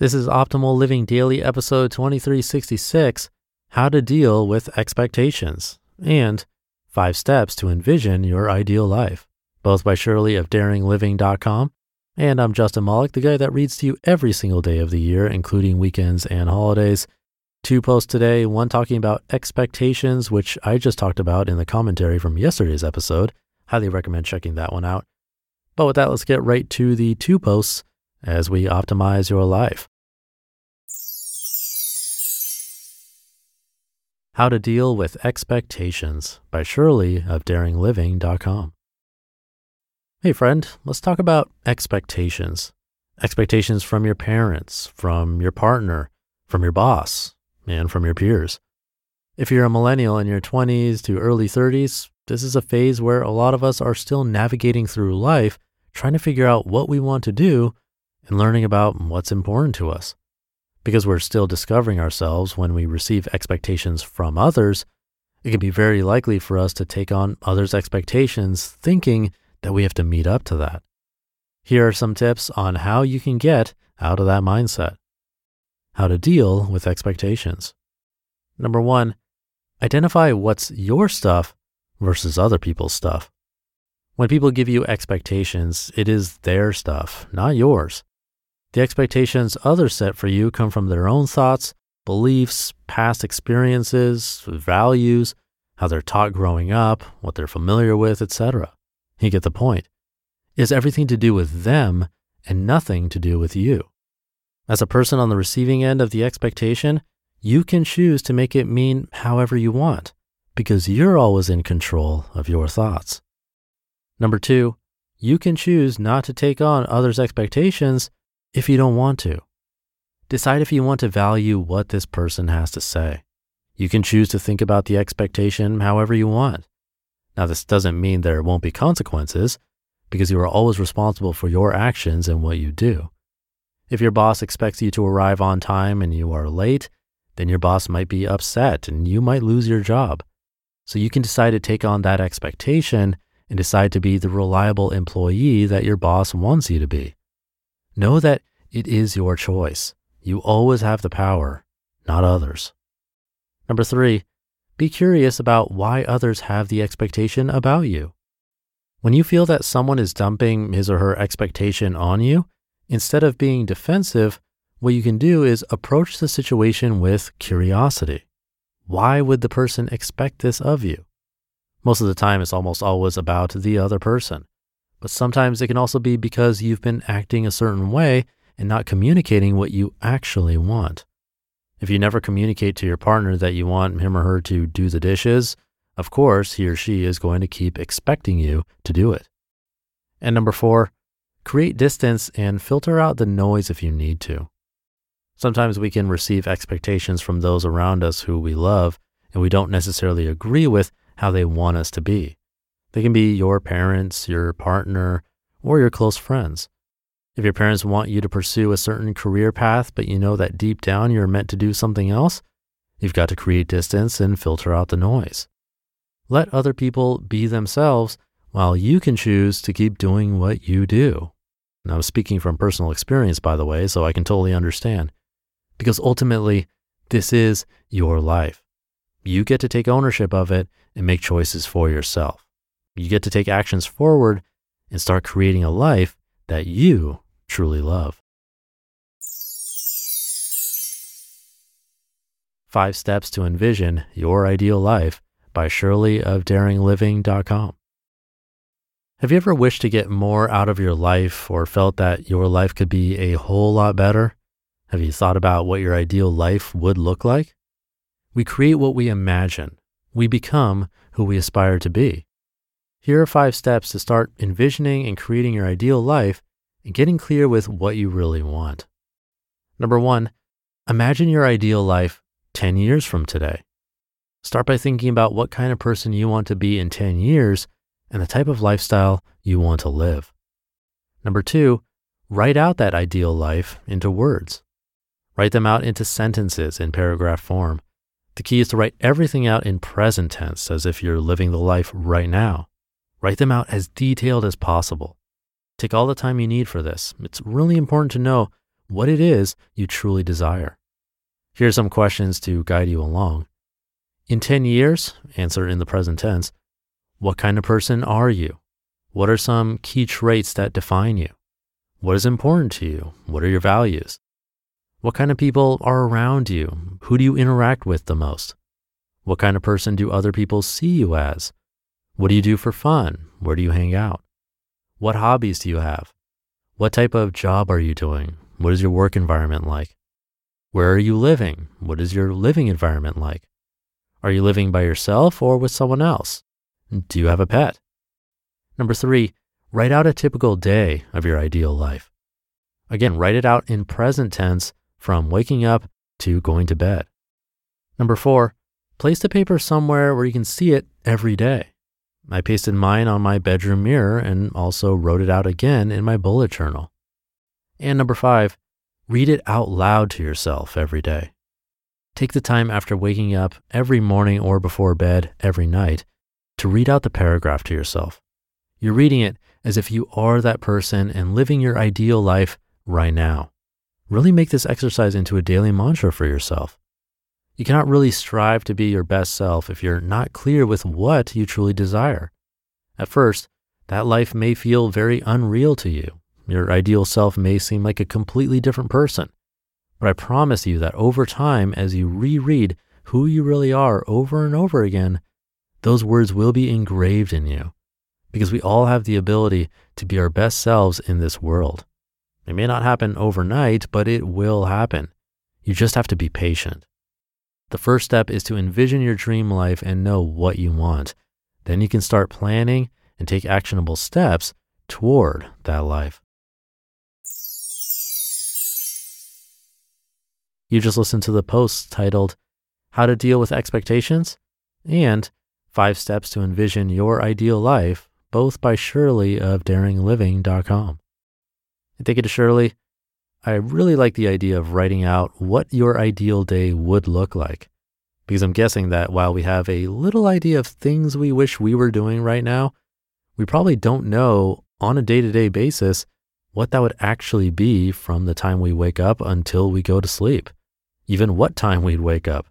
This is Optimal Living Daily, episode 2366 How to Deal with Expectations and Five Steps to Envision Your Ideal Life, both by Shirley of DaringLiving.com. And I'm Justin Malik, the guy that reads to you every single day of the year, including weekends and holidays. Two posts today, one talking about expectations, which I just talked about in the commentary from yesterday's episode. Highly recommend checking that one out. But with that, let's get right to the two posts as we optimize your life. How to Deal with Expectations by Shirley of DaringLiving.com. Hey, friend, let's talk about expectations. Expectations from your parents, from your partner, from your boss, and from your peers. If you're a millennial in your 20s to early 30s, this is a phase where a lot of us are still navigating through life, trying to figure out what we want to do and learning about what's important to us. Because we're still discovering ourselves when we receive expectations from others, it can be very likely for us to take on others' expectations thinking that we have to meet up to that. Here are some tips on how you can get out of that mindset. How to deal with expectations. Number one, identify what's your stuff versus other people's stuff. When people give you expectations, it is their stuff, not yours. The expectations others set for you come from their own thoughts, beliefs, past experiences, values, how they're taught growing up, what they're familiar with, etc. You get the point. It has everything to do with them and nothing to do with you. As a person on the receiving end of the expectation, you can choose to make it mean however you want because you're always in control of your thoughts. Number two, you can choose not to take on others' expectations if you don't want to. Decide if you want to value what this person has to say. You can choose to think about the expectation however you want. Now, this doesn't mean there won't be consequences because you are always responsible for your actions and what you do. If your boss expects you to arrive on time and you are late, then your boss might be upset and you might lose your job. So you can decide to take on that expectation and decide to be the reliable employee that your boss wants you to be. Know that it is your choice. You always have the power, not others. Number three, be curious about why others have the expectation about you. When you feel that someone is dumping his or her expectation on you, instead of being defensive, what you can do is approach the situation with curiosity. Why would the person expect this of you? Most of the time, it's almost always about the other person but sometimes it can also be because you've been acting a certain way and not communicating what you actually want. If you never communicate to your partner that you want him or her to do the dishes, of course, he or she is going to keep expecting you to do it. And number four, create distance and filter out the noise if you need to. Sometimes we can receive expectations from those around us who we love and we don't necessarily agree with how they want us to be. They can be your parents, your partner, or your close friends. If your parents want you to pursue a certain career path, but you know that deep down you're meant to do something else, you've got to create distance and filter out the noise. Let other people be themselves while you can choose to keep doing what you do. Now, I'm speaking from personal experience, by the way, so I can totally understand. Because ultimately, this is your life. You get to take ownership of it and make choices for yourself. You get to take actions forward and start creating a life that you truly love. Five Steps to Envision Your Ideal Life by Shirley of DaringLiving.com. Have you ever wished to get more out of your life or felt that your life could be a whole lot better? Have you thought about what your ideal life would look like? We create what we imagine. We become who we aspire to be. Here are five steps to start envisioning and creating your ideal life and getting clear with what you really want. Number one, imagine your ideal life 10 years from today. Start by thinking about what kind of person you want to be in 10 years and the type of lifestyle you want to live. Number two, write out that ideal life into words. Write them out into sentences in paragraph form. The key is to write everything out in present tense as if you're living the life right now. Write them out as detailed as possible. Take all the time you need for this. It's really important to know what it is you truly desire. Here are some questions to guide you along. In 10 years, answer in the present tense, what kind of person are you? What are some key traits that define you? What is important to you? What are your values? What kind of people are around you? Who do you interact with the most? What kind of person do other people see you as? What do you do for fun? Where do you hang out? What hobbies do you have? What type of job are you doing? What is your work environment like? Where are you living? What is your living environment like? Are you living by yourself or with someone else? Do you have a pet? Number three, write out a typical day of your ideal life. Again, write it out in present tense from waking up to going to bed. Number four, place the paper somewhere where you can see it every day. I pasted mine on my bedroom mirror and also wrote it out again in my bullet journal. And number five, read it out loud to yourself every day. Take the time after waking up every morning or before bed every night to read out the paragraph to yourself. You're reading it as if you are that person and living your ideal life right now. Really make this exercise into a daily mantra for yourself. You cannot really strive to be your best self if you're not clear with what you truly desire. At first, that life may feel very unreal to you. Your ideal self may seem like a completely different person. But I promise you that over time, as you reread who you really are over and over again, those words will be engraved in you because we all have the ability to be our best selves in this world. It may not happen overnight, but it will happen. You just have to be patient. The first step is to envision your dream life and know what you want. Then you can start planning and take actionable steps toward that life. You just listened to the post titled How to Deal with Expectations and Five Steps to Envision Your Ideal Life, both by Shirley of daringliving.com. And thank you to Shirley. I really like the idea of writing out what your ideal day would look like. Because I'm guessing that while we have a little idea of things we wish we were doing right now, we probably don't know on a day to day basis what that would actually be from the time we wake up until we go to sleep. Even what time we'd wake up.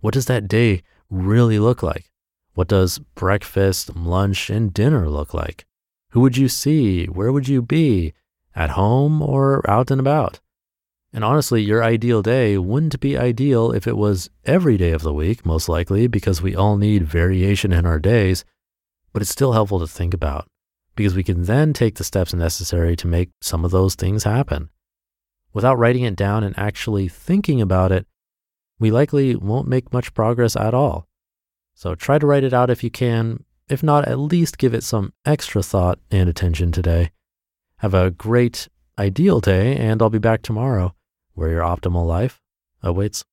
What does that day really look like? What does breakfast, lunch, and dinner look like? Who would you see? Where would you be? At home or out and about? And honestly, your ideal day wouldn't be ideal if it was every day of the week, most likely, because we all need variation in our days. But it's still helpful to think about because we can then take the steps necessary to make some of those things happen. Without writing it down and actually thinking about it, we likely won't make much progress at all. So try to write it out if you can. If not, at least give it some extra thought and attention today. Have a great, ideal day, and I'll be back tomorrow where your optimal life awaits.